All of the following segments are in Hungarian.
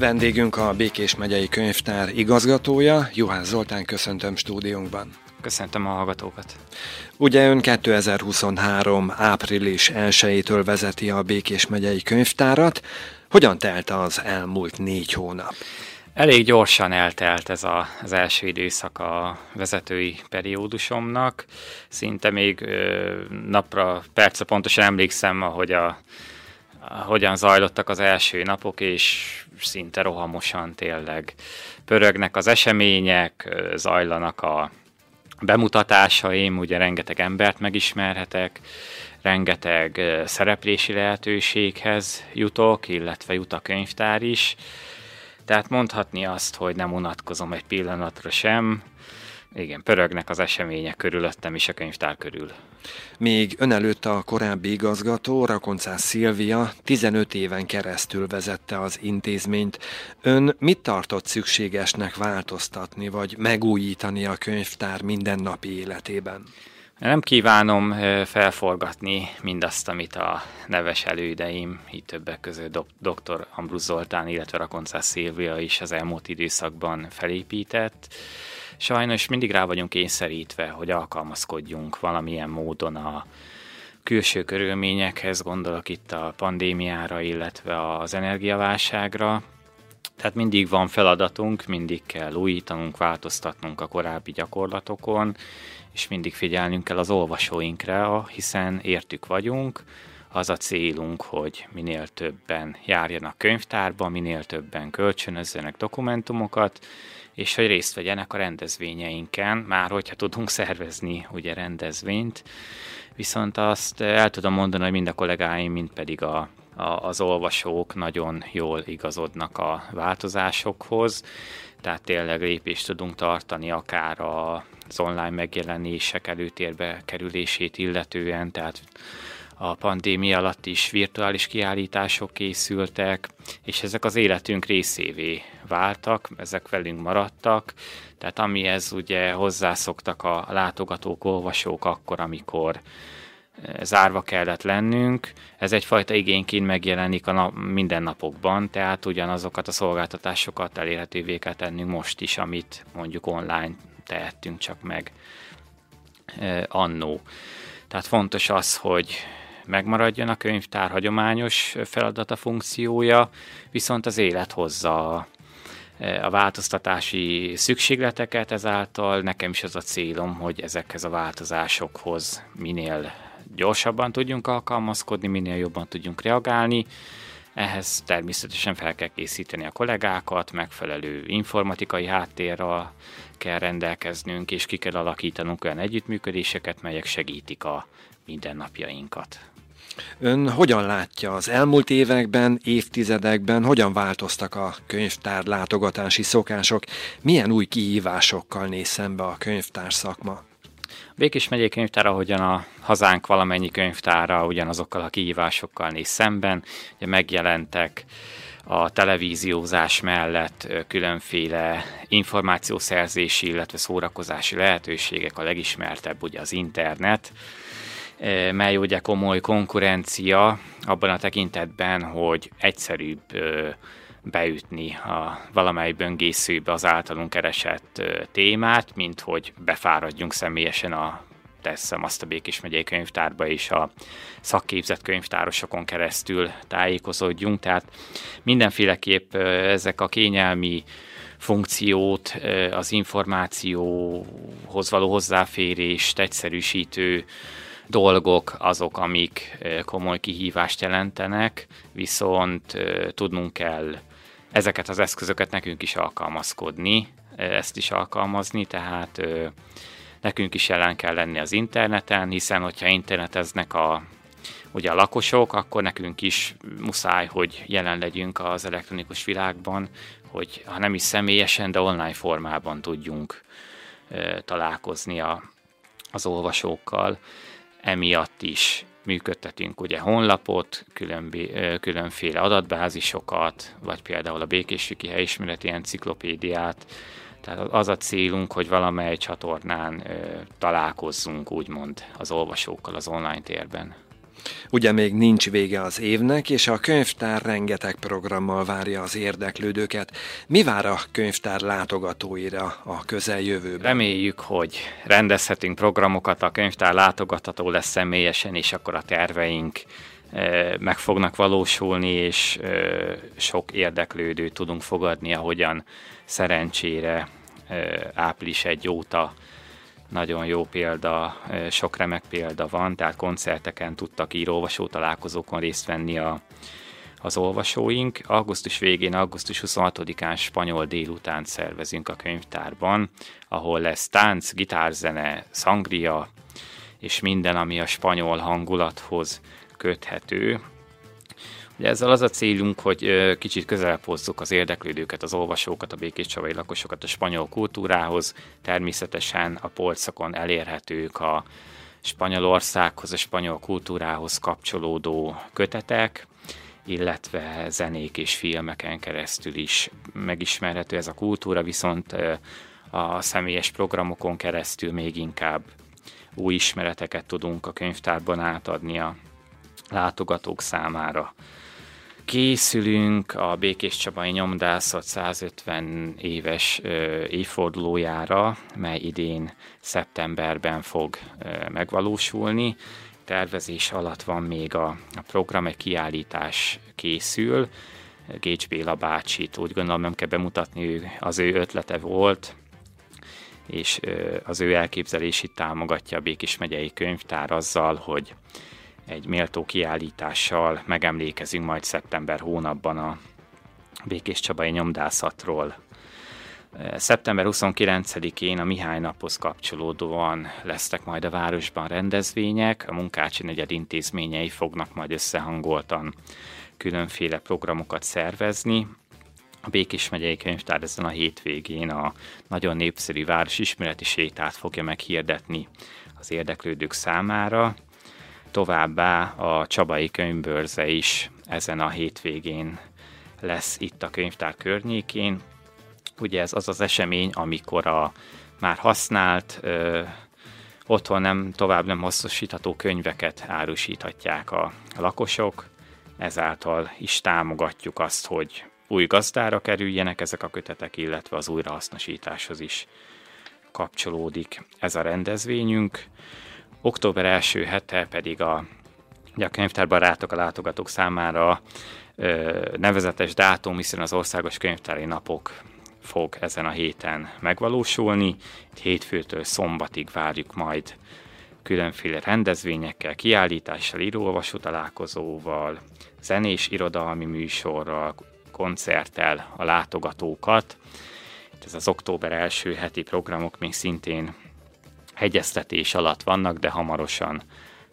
Vendégünk a Békés megyei könyvtár igazgatója, Juhász Zoltán, köszöntöm stúdiónkban. Köszöntöm a hallgatókat. Ugye ön 2023. április 1-től vezeti a Békés megyei könyvtárat. Hogyan telt az elmúlt négy hónap? Elég gyorsan eltelt ez a, az első időszak a vezetői periódusomnak. Szinte még ö, napra, percre pontosan emlékszem, ahogy a, a, hogyan zajlottak az első napok, és szinte rohamosan tényleg pörögnek az események, zajlanak a bemutatásaim, ugye rengeteg embert megismerhetek, rengeteg szereplési lehetőséghez jutok, illetve jut a könyvtár is. Tehát mondhatni azt, hogy nem unatkozom egy pillanatra sem, igen, pörögnek az események körülöttem is a könyvtár körül. Még ön előtt a korábbi igazgató, Rakoncás Szilvia 15 éven keresztül vezette az intézményt. Ön mit tartott szükségesnek változtatni, vagy megújítani a könyvtár mindennapi életében? Nem kívánom felforgatni mindazt, amit a neves elődeim, így többek között dr. Ambrus Zoltán, illetve Rakoncás Szilvia is az elmúlt időszakban felépített sajnos mindig rá vagyunk kényszerítve, hogy alkalmazkodjunk valamilyen módon a külső körülményekhez, gondolok itt a pandémiára, illetve az energiaválságra. Tehát mindig van feladatunk, mindig kell újítanunk, változtatnunk a korábbi gyakorlatokon, és mindig figyelnünk kell az olvasóinkra, hiszen értük vagyunk, az a célunk, hogy minél többen járjanak könyvtárba, minél többen kölcsönözzenek dokumentumokat, és hogy részt vegyenek a rendezvényeinken, már hogyha tudunk szervezni ugye rendezvényt, viszont azt el tudom mondani, hogy mind a kollégáim, mind pedig a, a, az olvasók nagyon jól igazodnak a változásokhoz, tehát tényleg lépést tudunk tartani akár az online megjelenések előtérbe kerülését illetően, tehát a pandémia alatt is virtuális kiállítások készültek, és ezek az életünk részévé váltak, ezek velünk maradtak, tehát amihez ugye hozzászoktak a látogatók, olvasók akkor, amikor eh, zárva kellett lennünk. Ez egyfajta igényként megjelenik a nap, mindennapokban, tehát ugyanazokat a szolgáltatásokat elérhetővé kell tennünk most is, amit mondjuk online tehettünk csak meg eh, annó. Tehát fontos az, hogy megmaradjon a könyvtár hagyományos feladata funkciója, viszont az élet hozza a változtatási szükségleteket, ezáltal nekem is az a célom, hogy ezekhez a változásokhoz minél gyorsabban tudjunk alkalmazkodni, minél jobban tudjunk reagálni. Ehhez természetesen fel kell készíteni a kollégákat, megfelelő informatikai háttérrel kell rendelkeznünk, és ki kell alakítanunk olyan együttműködéseket, melyek segítik a mindennapjainkat. Ön hogyan látja az elmúlt években, évtizedekben, hogyan változtak a könyvtár látogatási szokások, milyen új kihívásokkal néz szembe a könyvtár szakma? Békés megyei könyvtár, ahogyan a hazánk valamennyi könyvtára ugyanazokkal a kihívásokkal néz szemben. Ugye megjelentek a televíziózás mellett különféle információszerzési, illetve szórakozási lehetőségek, a legismertebb ugye az internet, mely ugye komoly konkurencia abban a tekintetben, hogy egyszerűbb beütni a valamely böngészőbe az általunk keresett témát, mint hogy befáradjunk személyesen a teszem azt a Békés megyei könyvtárba és a szakképzett könyvtárosokon keresztül tájékozódjunk, tehát mindenféleképp ezek a kényelmi funkciót, az információhoz való hozzáférést egyszerűsítő dolgok azok, amik komoly kihívást jelentenek, viszont tudnunk kell ezeket az eszközöket nekünk is alkalmazkodni, ezt is alkalmazni, tehát nekünk is jelen kell lenni az interneten, hiszen hogyha interneteznek a, ugye a lakosok, akkor nekünk is muszáj, hogy jelen legyünk az elektronikus világban, hogy ha nem is személyesen, de online formában tudjunk találkozni a, az olvasókkal emiatt is működtetünk ugye honlapot, különbi, különféle adatbázisokat, vagy például a Békésviki helyismereti enciklopédiát, tehát az a célunk, hogy valamely csatornán találkozzunk úgymond az olvasókkal az online térben. Ugye még nincs vége az évnek, és a könyvtár rengeteg programmal várja az érdeklődőket. Mi vár a könyvtár látogatóira a közeljövőben? Reméljük, hogy rendezhetünk programokat, a könyvtár látogatható lesz személyesen, és akkor a terveink meg fognak valósulni, és sok érdeklődő tudunk fogadni, ahogyan szerencsére április egy óta nagyon jó példa, sok remek példa van, tehát koncerteken tudtak író-olvasó találkozókon részt venni a, az olvasóink. Augusztus végén, augusztus 26-án spanyol délután szervezünk a könyvtárban, ahol lesz tánc, gitárzene, szangria, és minden, ami a spanyol hangulathoz köthető. Ugye ezzel az a célunk, hogy kicsit közelebb hozzuk az érdeklődőket, az olvasókat, a békés csavai lakosokat a spanyol kultúrához. Természetesen a polcokon elérhetők a Spanyolországhoz, a spanyol kultúrához kapcsolódó kötetek, illetve zenék és filmeken keresztül is megismerhető ez a kultúra, viszont a személyes programokon keresztül még inkább új ismereteket tudunk a könyvtárban átadni a látogatók számára. Készülünk a Békés Csabai Nyomdászat 150 éves évfordulójára, mely idén szeptemberben fog megvalósulni. Tervezés alatt van még a, a program, egy kiállítás készül. Gécs Béla bácsit úgy gondolom nem kell bemutatni, ő, az ő ötlete volt, és az ő elképzelését támogatja a Békés megyei könyvtár azzal, hogy egy méltó kiállítással megemlékezünk majd szeptember hónapban a Békés Csabai nyomdászatról. Szeptember 29-én a Mihály naphoz kapcsolódóan lesznek majd a városban rendezvények, a Munkácsi negyed intézményei fognak majd összehangoltan különféle programokat szervezni. A Békés megyei könyvtár ezen a hétvégén a nagyon népszerű városismereti sétát fogja meghirdetni az érdeklődők számára. Továbbá a Csabai könyvbörze is ezen a hétvégén lesz itt a könyvtár környékén. Ugye ez az az esemény, amikor a már használt, ö, otthon nem tovább nem hasznosítható könyveket árusíthatják a lakosok, ezáltal is támogatjuk azt, hogy új gazdára kerüljenek ezek a kötetek, illetve az újrahasznosításhoz is kapcsolódik ez a rendezvényünk. Október első hete pedig a, a könyvtárbarátok, a látogatók számára ö, nevezetes dátum, hiszen az országos könyvtári napok fog ezen a héten megvalósulni. Itt hétfőtől szombatig várjuk majd különféle rendezvényekkel, kiállítással, íróolvasó találkozóval, zenés irodalmi műsorral, koncerttel a látogatókat. Ez az október első heti programok még szintén hegyeztetés alatt vannak, de hamarosan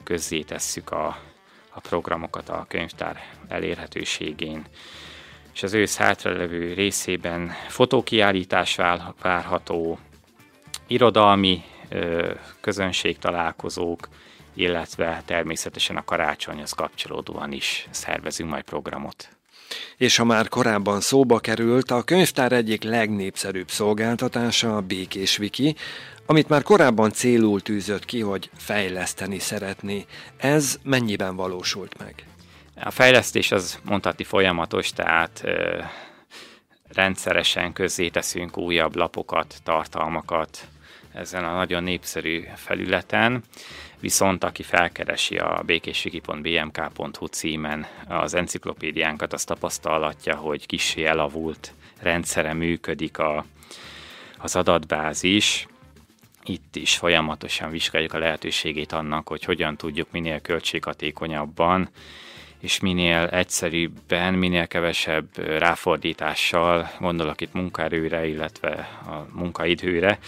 közzétesszük a, a programokat a könyvtár elérhetőségén. És az ősz hátralevő részében fotókiállítás várható, irodalmi közönségtalálkozók, illetve természetesen a karácsonyhoz kapcsolódóan is szervezünk majd programot. És ha már korábban szóba került, a könyvtár egyik legnépszerűbb szolgáltatása a Békés Wiki, amit már korábban célul tűzött ki, hogy fejleszteni szeretné. Ez mennyiben valósult meg? A fejlesztés az mondhatni folyamatos, tehát ö, rendszeresen teszünk újabb lapokat, tartalmakat ezen a nagyon népszerű felületen, viszont aki felkeresi a békésviki.bmk.hu címen az enciklopédiánkat, az tapasztalatja, hogy kicsi elavult rendszere működik a, az adatbázis, itt is folyamatosan vizsgáljuk a lehetőségét annak, hogy hogyan tudjuk minél költséghatékonyabban és minél egyszerűbben, minél kevesebb ráfordítással, gondolok itt munkaerőre, illetve a munkaidőre,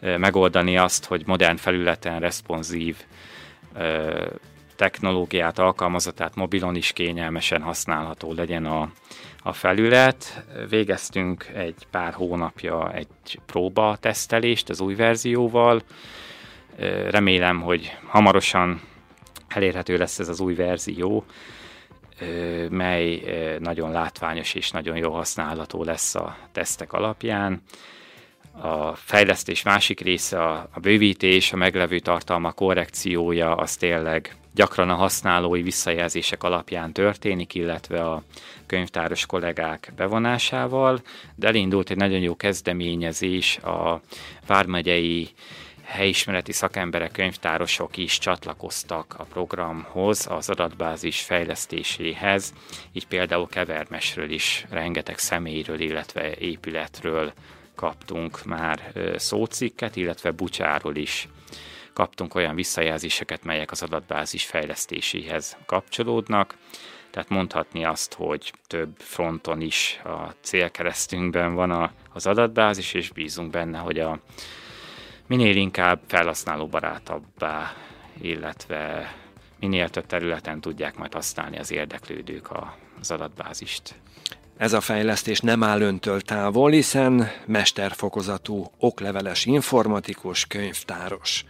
megoldani azt, hogy modern felületen responsív technológiát alkalmazott, tehát mobilon is kényelmesen használható legyen a, a felület. Végeztünk egy pár hónapja egy próba tesztelést az új verzióval. Remélem, hogy hamarosan elérhető lesz ez az új verzió, mely nagyon látványos és nagyon jó használható lesz a tesztek alapján. A fejlesztés másik része, a, bővítés, a meglevő tartalma korrekciója, az tényleg gyakran a használói visszajelzések alapján történik, illetve a könyvtáros kollégák bevonásával, de elindult egy nagyon jó kezdeményezés a Vármegyei helyismereti szakemberek, könyvtárosok is csatlakoztak a programhoz, az adatbázis fejlesztéséhez, így például Kevermesről is rengeteg személyről, illetve épületről kaptunk már szócikket, illetve Bucsáról is kaptunk olyan visszajelzéseket, melyek az adatbázis fejlesztéséhez kapcsolódnak. Tehát mondhatni azt, hogy több fronton is a célkeresztünkben van az adatbázis, és bízunk benne, hogy a minél inkább felhasználóbarátabbá, illetve minél több területen tudják majd használni az érdeklődők az adatbázist. Ez a fejlesztés nem áll öntől távol, hiszen mesterfokozatú okleveles informatikus könyvtáros.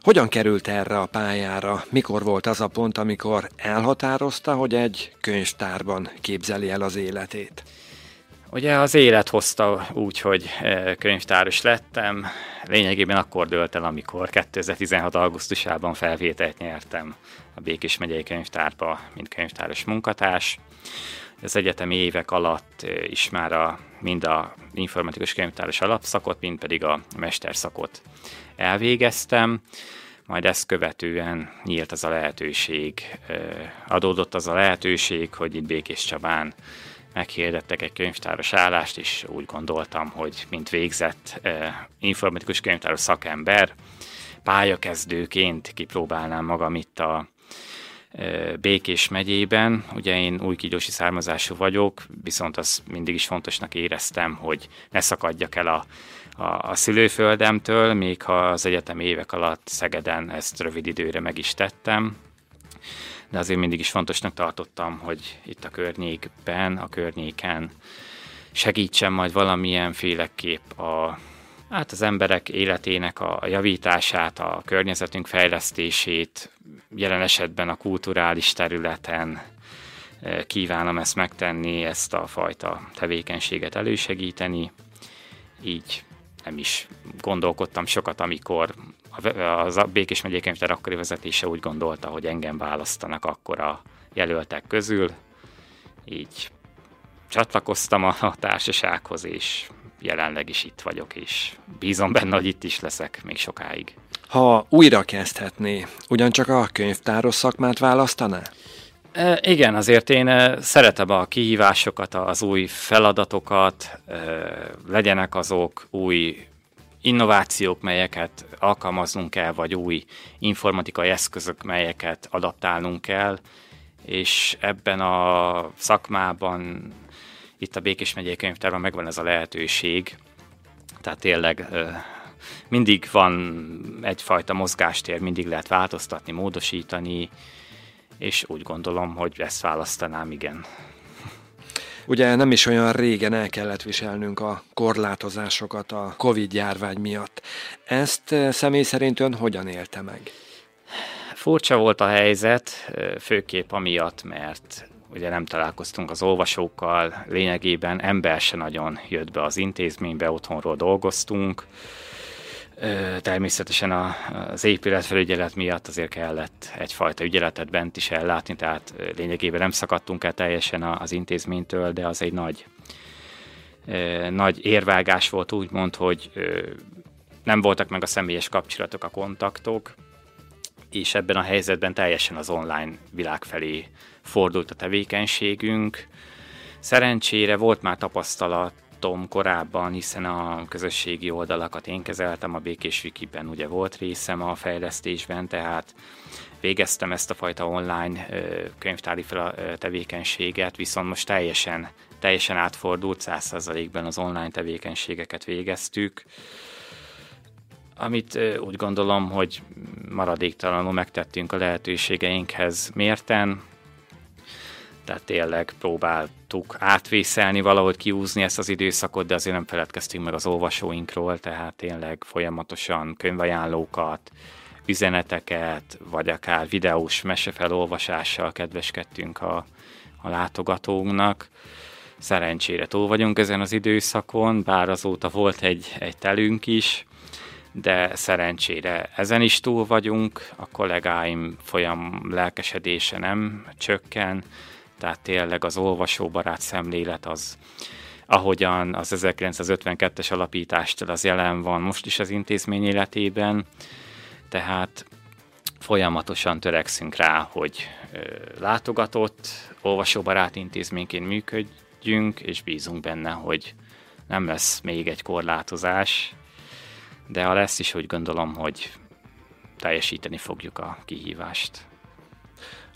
Hogyan került erre a pályára? Mikor volt az a pont, amikor elhatározta, hogy egy könyvtárban képzeli el az életét? Ugye az élet hozta úgy, hogy e, könyvtáros lettem. Lényegében akkor dölt el, amikor 2016. augusztusában felvételt nyertem a Békés megyei könyvtárba, mint könyvtáros munkatárs. Az egyetemi évek alatt e, is már a, mind a informatikus könyvtáros alapszakot, mind pedig a mesterszakot elvégeztem majd ezt követően nyílt az a lehetőség, e, adódott az a lehetőség, hogy itt Békés Csabán meghirdettek egy könyvtáros állást, és úgy gondoltam, hogy mint végzett eh, informatikus könyvtáros szakember, pályakezdőként kipróbálnám magam itt a eh, Békés megyében. Ugye én új kígyósi származású vagyok, viszont azt mindig is fontosnak éreztem, hogy ne szakadjak el a, a, a szülőföldemtől, még ha az egyetem évek alatt Szegeden ezt rövid időre meg is tettem, de azért mindig is fontosnak tartottam, hogy itt a környékben, a környéken segítsen majd valamilyen féleképp a, hát az emberek életének a javítását, a környezetünk fejlesztését, jelen esetben a kulturális területen e, kívánom ezt megtenni, ezt a fajta tevékenységet elősegíteni. Így nem is gondolkodtam sokat, amikor a Békés megyei könyvtár akkori vezetése úgy gondolta, hogy engem választanak akkor a jelöltek közül, így csatlakoztam a, a társasághoz, és jelenleg is itt vagyok, és bízom benne, hogy itt is leszek még sokáig. Ha újra kezdhetné, ugyancsak a könyvtáros szakmát választaná? E, igen, azért én e, szeretem a kihívásokat, az új feladatokat, e, legyenek azok új innovációk, melyeket alkalmaznunk kell, vagy új informatikai eszközök, melyeket adaptálnunk kell, és ebben a szakmában itt a Békés megyei könyvtárban megvan ez a lehetőség, tehát tényleg mindig van egyfajta mozgástér, mindig lehet változtatni, módosítani, és úgy gondolom, hogy ezt választanám, igen. Ugye nem is olyan régen el kellett viselnünk a korlátozásokat a Covid járvány miatt. Ezt eh, személy szerint ön hogyan élte meg? Furcsa volt a helyzet, eh, főképp amiatt, mert ugye nem találkoztunk az olvasókkal, lényegében ember se nagyon jött be az intézménybe, otthonról dolgoztunk, Természetesen az épületfelügyelet miatt azért kellett egyfajta ügyeletet bent is ellátni, tehát lényegében nem szakadtunk el teljesen az intézménytől, de az egy nagy, nagy érvágás volt úgymond, hogy nem voltak meg a személyes kapcsolatok, a kontaktok, és ebben a helyzetben teljesen az online világ felé fordult a tevékenységünk. Szerencsére volt már tapasztalat Tom korábban, hiszen a közösségi oldalakat én kezeltem, a Békés Wikiben ugye volt részem a fejlesztésben, tehát végeztem ezt a fajta online könyvtári tevékenységet, viszont most teljesen, teljesen átfordult, 100%-ben az online tevékenységeket végeztük, amit úgy gondolom, hogy maradéktalanul megtettünk a lehetőségeinkhez mérten, tehát tényleg próbáltuk átvészelni, valahogy kiúzni ezt az időszakot, de azért nem feledkeztünk meg az olvasóinkról, tehát tényleg folyamatosan könyvajánlókat, üzeneteket, vagy akár videós mesefelolvasással kedveskedtünk a, a látogatóknak. Szerencsére túl vagyunk ezen az időszakon, bár azóta volt egy, egy telünk is, de szerencsére ezen is túl vagyunk, a kollégáim folyam lelkesedése nem csökken, tehát tényleg az olvasóbarát szemlélet az, ahogyan az 1952-es alapítástól az jelen van most is az intézmény életében, tehát folyamatosan törekszünk rá, hogy látogatott, olvasóbarát intézményként működjünk, és bízunk benne, hogy nem lesz még egy korlátozás, de ha lesz is, úgy gondolom, hogy teljesíteni fogjuk a kihívást.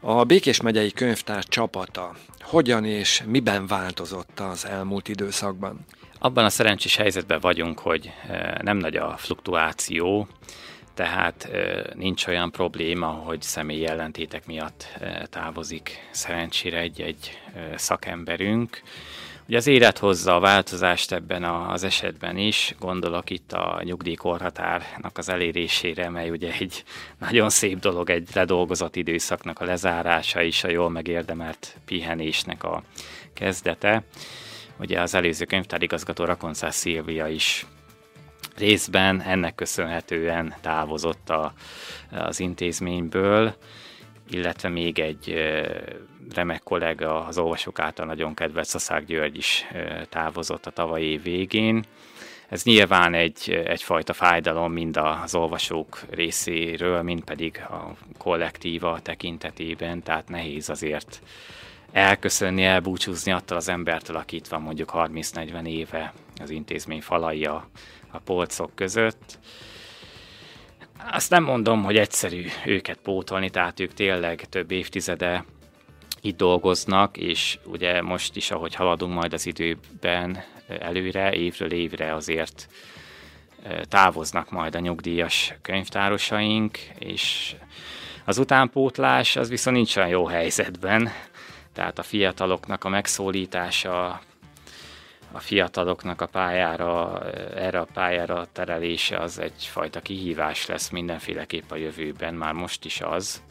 A Békés megyei könyvtár csapata hogyan és miben változott az elmúlt időszakban? Abban a szerencsés helyzetben vagyunk, hogy eh, nem nagy a fluktuáció, tehát eh, nincs olyan probléma, hogy személyi ellentétek miatt eh, távozik szerencsére egy-egy szakemberünk. Ugye az élet hozza a változást ebben az esetben is, gondolok itt a nyugdíjkorhatárnak az elérésére, mely ugye egy nagyon szép dolog, egy ledolgozott időszaknak a lezárása is, a jól megérdemelt pihenésnek a kezdete. Ugye az előző könyvtárigazgató Rakoncás Szilvia is részben ennek köszönhetően távozott a, az intézményből, illetve még egy remek kollega, az olvasók által nagyon kedvelt Szaszák György is távozott a tavalyi év végén. Ez nyilván egy, egyfajta fájdalom mind az olvasók részéről, mind pedig a kollektíva tekintetében, tehát nehéz azért elköszönni, elbúcsúzni attól az embertől, aki itt van mondjuk 30-40 éve az intézmény falai a, a polcok között. Azt nem mondom, hogy egyszerű őket pótolni, tehát ők tényleg több évtizede itt dolgoznak, és ugye most is, ahogy haladunk majd az időben előre, évről évre azért távoznak majd a nyugdíjas könyvtárosaink, és az utánpótlás az viszont nincs olyan jó helyzetben, tehát a fiataloknak a megszólítása, a fiataloknak a pályára, erre a pályára terelése az egyfajta kihívás lesz mindenféleképp a jövőben, már most is az,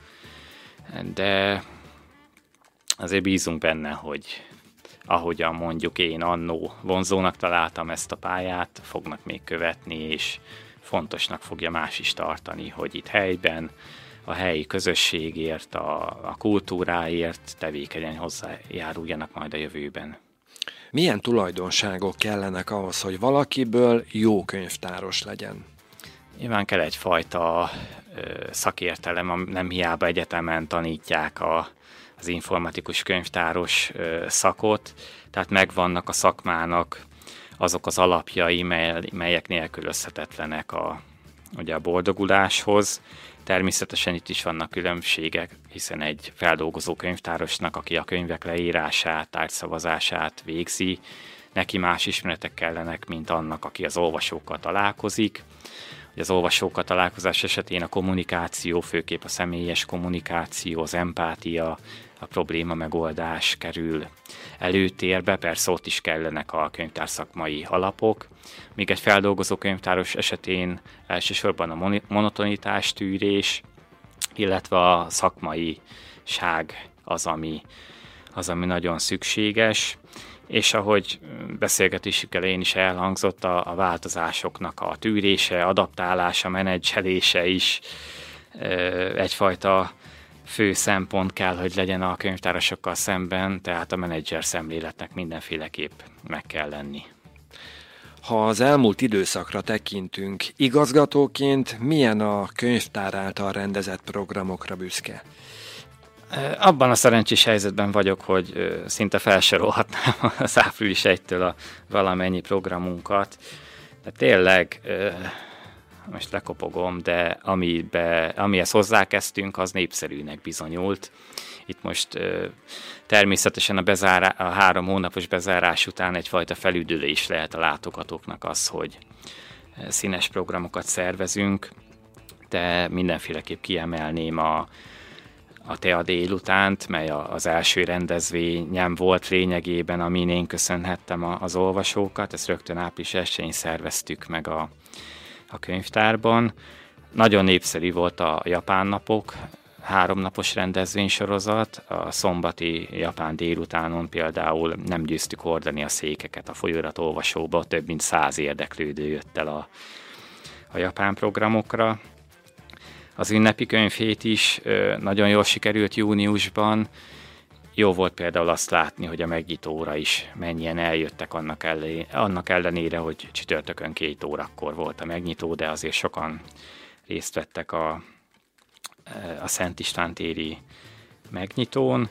de azért bízunk benne, hogy ahogyan mondjuk én annó vonzónak találtam ezt a pályát, fognak még követni, és fontosnak fogja más is tartani, hogy itt helyben a helyi közösségért, a, a kultúráért tevékenyen hozzájáruljanak majd a jövőben. Milyen tulajdonságok kellenek ahhoz, hogy valakiből jó könyvtáros legyen? Nyilván kell egyfajta ö, szakértelem, nem hiába egyetemen tanítják a, az informatikus könyvtáros szakot, tehát megvannak a szakmának azok az alapjai, melyek nélkülözhetetlenek a, ugye a boldoguláshoz. Természetesen itt is vannak különbségek, hiszen egy feldolgozó könyvtárosnak, aki a könyvek leírását, tárgyszavazását végzi, neki más ismeretek kellenek, mint annak, aki az olvasókkal találkozik az olvasókkal találkozás esetén a kommunikáció, főképp a személyes kommunikáció, az empátia, a probléma megoldás kerül előtérbe, persze ott is kellenek a könyvtárszakmai alapok, míg egy feldolgozó könyvtáros esetén elsősorban a monotonitás tűrés, illetve a szakmai ság az, ami, az, ami nagyon szükséges. És ahogy beszélgetésük elején is elhangzott, a, a változásoknak a tűrése, adaptálása, menedzselése is egyfajta fő szempont kell, hogy legyen a könyvtárasokkal szemben, tehát a menedzser szemléletnek mindenféleképp meg kell lenni. Ha az elmúlt időszakra tekintünk, igazgatóként milyen a könyvtár által rendezett programokra büszke? Abban a szerencsés helyzetben vagyok, hogy szinte felsorolhatnám az április 1-től a valamennyi programunkat. De tényleg, most lekopogom, de amibe, amihez hozzákezdtünk, az népszerűnek bizonyult. Itt most természetesen a, bezárá, a három hónapos bezárás után egyfajta felüdülés lehet a látogatóknak az, hogy színes programokat szervezünk, de mindenféleképp kiemelném a, a TEA délutánt, mely az első rendezvényem volt lényegében, amin én köszönhettem az olvasókat. Ezt rögtön április 1 szerveztük meg a, a könyvtárban. Nagyon népszerű volt a Japán napok, háromnapos rendezvénysorozat. A szombati japán délutánon például nem győztük hordani a székeket a folyórat olvasóba, több mint száz érdeklődő jött el a, a japán programokra. Az ünnepi könyvét is nagyon jól sikerült júniusban. Jó volt például azt látni, hogy a megnyitóra is mennyien eljöttek annak, ellenére, annak ellenére, hogy csütörtökön két órakor volt a megnyitó, de azért sokan részt vettek a, a Szent István téri megnyitón.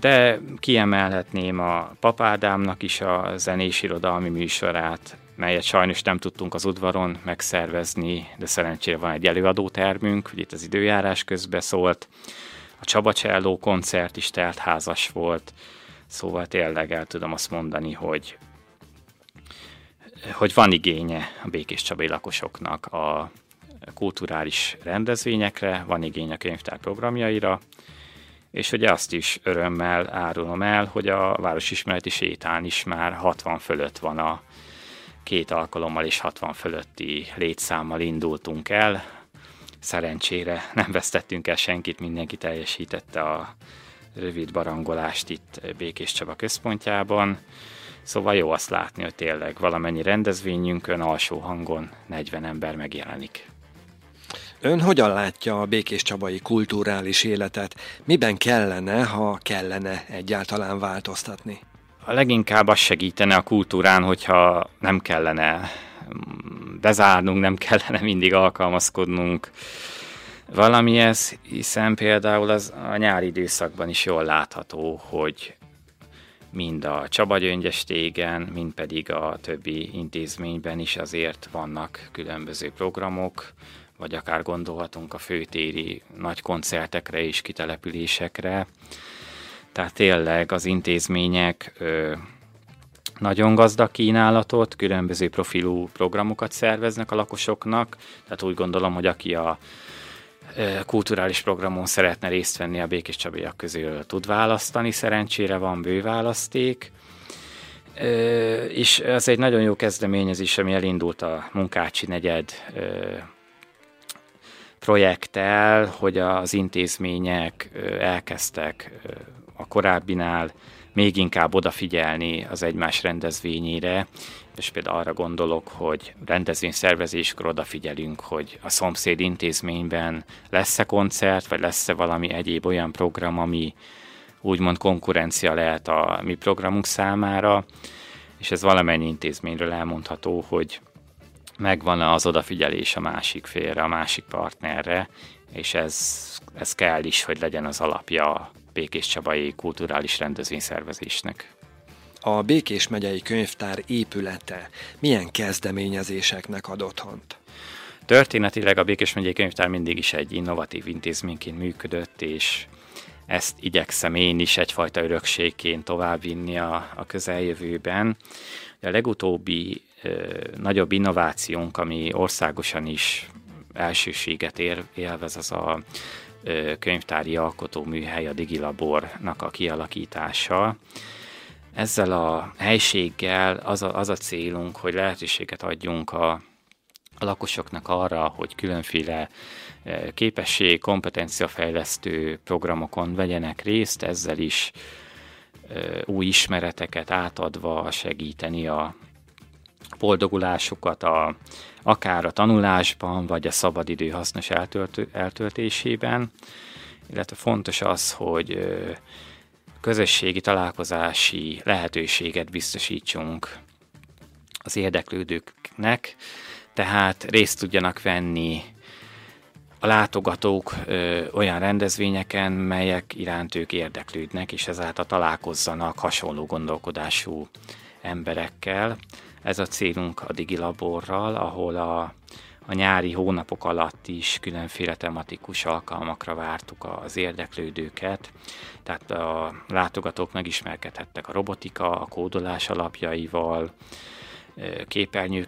De kiemelhetném a Papádámnak is a zenés irodalmi műsorát, melyet sajnos nem tudtunk az udvaron megszervezni, de szerencsére van egy előadótermünk, hogy itt az időjárás közbe szólt. A Csaba Cselló koncert is teltházas volt, szóval tényleg el tudom azt mondani, hogy hogy van igénye a Békés Csabai lakosoknak a kulturális rendezvényekre, van igény a könyvtár programjaira, és ugye azt is örömmel árulom el, hogy a városismereti sétán is már 60 fölött van a két alkalommal és 60 fölötti létszámmal indultunk el. Szerencsére nem vesztettünk el senkit, mindenki teljesítette a rövid barangolást itt Békés Csaba központjában. Szóval jó azt látni, hogy tényleg valamennyi rendezvényünkön alsó hangon 40 ember megjelenik. Ön hogyan látja a Békés Csabai kulturális életet? Miben kellene, ha kellene egyáltalán változtatni? A leginkább az segítene a kultúrán, hogyha nem kellene bezárnunk, nem kellene mindig alkalmazkodnunk valamihez, hiszen például az a nyári időszakban is jól látható, hogy mind a Csaba Gyöngyestégen, mind pedig a többi intézményben is azért vannak különböző programok, vagy akár gondolhatunk a főtéri nagy koncertekre és kitelepülésekre. Tehát tényleg az intézmények nagyon gazdag kínálatot, különböző profilú programokat szerveznek a lakosoknak, tehát úgy gondolom, hogy aki a kulturális programon szeretne részt venni a Békés Csabaiak közül tud választani, szerencsére van bő választék, és ez egy nagyon jó kezdeményezés, ami elindult a Munkácsi negyed projekttel, hogy az intézmények elkezdtek a korábbinál még inkább odafigyelni az egymás rendezvényére, és például arra gondolok, hogy rendezvény szervezéskor odafigyelünk, hogy a szomszéd intézményben lesz-e koncert, vagy lesz-e valami egyéb olyan program, ami úgymond konkurencia lehet a mi programunk számára, és ez valamennyi intézményről elmondható, hogy megvan az odafigyelés a másik félre, a másik partnerre, és ez, ez kell is, hogy legyen az alapja Békés Csabai kulturális rendezvényszervezésnek. A Békés megyei könyvtár épülete milyen kezdeményezéseknek ad otthont? Történetileg a Békés megyei könyvtár mindig is egy innovatív intézményként működött, és ezt igyekszem én is egyfajta örökségként továbbvinni a, a közeljövőben. A legutóbbi nagyobb innovációnk, ami országosan is elsőséget ér, élvez, az a könyvtári alkotóműhely, a Digilabornak a kialakítása. Ezzel a helységgel az a, az a célunk, hogy lehetőséget adjunk a, lakosoknak arra, hogy különféle képesség, kompetenciafejlesztő programokon vegyenek részt, ezzel is új ismereteket átadva segíteni a, boldogulásukat a, akár a tanulásban, vagy a szabadidő hasznos eltölt, eltöltésében, illetve fontos az, hogy közösségi találkozási lehetőséget biztosítsunk az érdeklődőknek, tehát részt tudjanak venni a látogatók ö, olyan rendezvényeken, melyek iránt ők érdeklődnek, és ezáltal találkozzanak hasonló gondolkodású emberekkel. Ez a célunk a Digilaborral, ahol a, a nyári hónapok alatt is különféle tematikus alkalmakra vártuk az érdeklődőket, tehát a látogatók megismerkedhettek a robotika, a kódolás alapjaival, képernyő,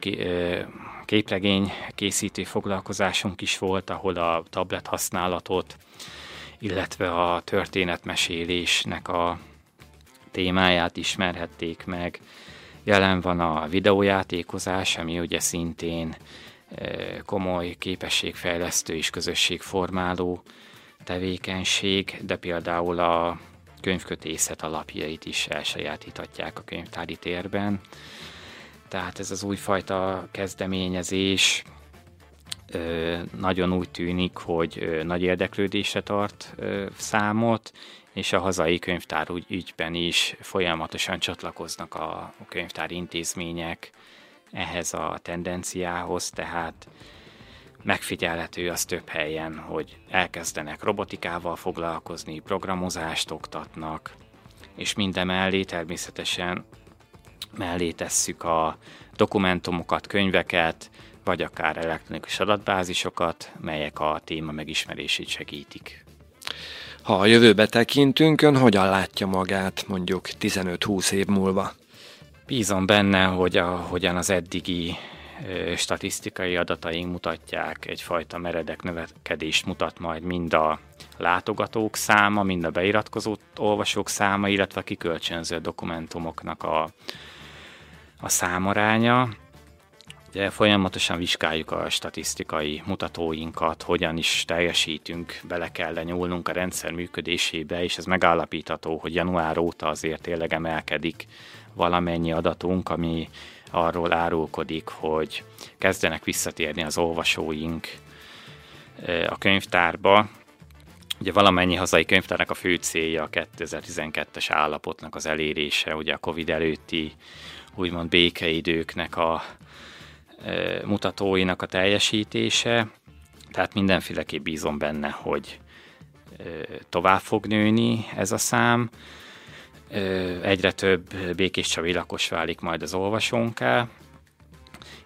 képregény készítő foglalkozásunk is volt, ahol a tablet használatot, illetve a történetmesélésnek a témáját ismerhették meg, Jelen van a videójátékozás, ami ugye szintén komoly képességfejlesztő és közösségformáló tevékenység, de például a könyvkötészet alapjait is elsajátíthatják a könyvtári térben. tehát ez az újfajta kezdeményezés nagyon úgy tűnik, hogy nagy érdeklődésre tart számot, és a hazai könyvtár ügyben is folyamatosan csatlakoznak a könyvtári intézmények ehhez a tendenciához, tehát megfigyelhető az több helyen, hogy elkezdenek robotikával foglalkozni, programozást oktatnak, és minden mellé természetesen mellé tesszük a dokumentumokat, könyveket, vagy akár elektronikus adatbázisokat, melyek a téma megismerését segítik. Ha a jövőbe tekintünk, ön hogyan látja magát mondjuk 15-20 év múlva? Bízom benne, hogy ahogyan az eddigi statisztikai adataink mutatják, egyfajta meredek növekedést mutat majd mind a látogatók száma, mind a beiratkozó olvasók száma, illetve a kikölcsönző dokumentumoknak a, a számaránya. Ugye folyamatosan vizsgáljuk a statisztikai mutatóinkat, hogyan is teljesítünk, bele kell nyúlnunk a rendszer működésébe, és ez megállapítható, hogy január óta azért tényleg emelkedik valamennyi adatunk, ami arról árulkodik, hogy kezdenek visszatérni az olvasóink a könyvtárba. Ugye valamennyi hazai könyvtárnak a fő célja a 2012-es állapotnak az elérése, ugye a Covid előtti úgymond békeidőknek a mutatóinak a teljesítése, tehát mindenféleképp bízom benne, hogy tovább fog nőni ez a szám. Egyre több békés csavi lakos válik majd az olvasónká,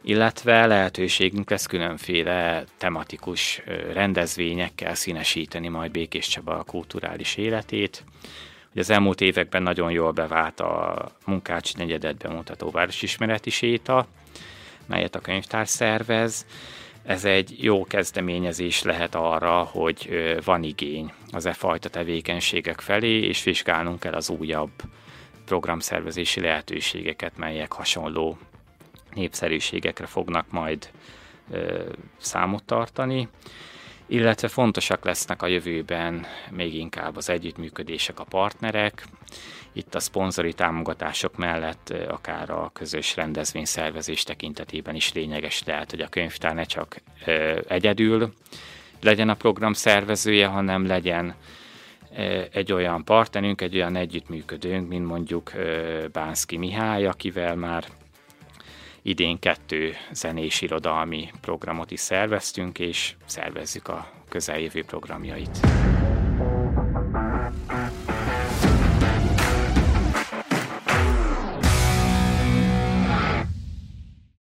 illetve lehetőségünk lesz különféle tematikus rendezvényekkel színesíteni majd Békés Csaba kulturális életét. Ugye az elmúlt években nagyon jól bevált a Munkács negyedet bemutató városismereti séta, melyet a könyvtár szervez. Ez egy jó kezdeményezés lehet arra, hogy van igény az e fajta tevékenységek felé, és vizsgálnunk kell az újabb programszervezési lehetőségeket, melyek hasonló népszerűségekre fognak majd ö, számot tartani, illetve fontosak lesznek a jövőben még inkább az együttműködések a partnerek, itt a szponzori támogatások mellett akár a közös rendezvényszervezés tekintetében is lényeges lehet, hogy a könyvtár ne csak egyedül legyen a program szervezője, hanem legyen egy olyan partnerünk, egy olyan együttműködőnk, mint mondjuk Bánszki Mihály, akivel már idén kettő zenés irodalmi programot is szerveztünk, és szervezzük a közeljövő programjait.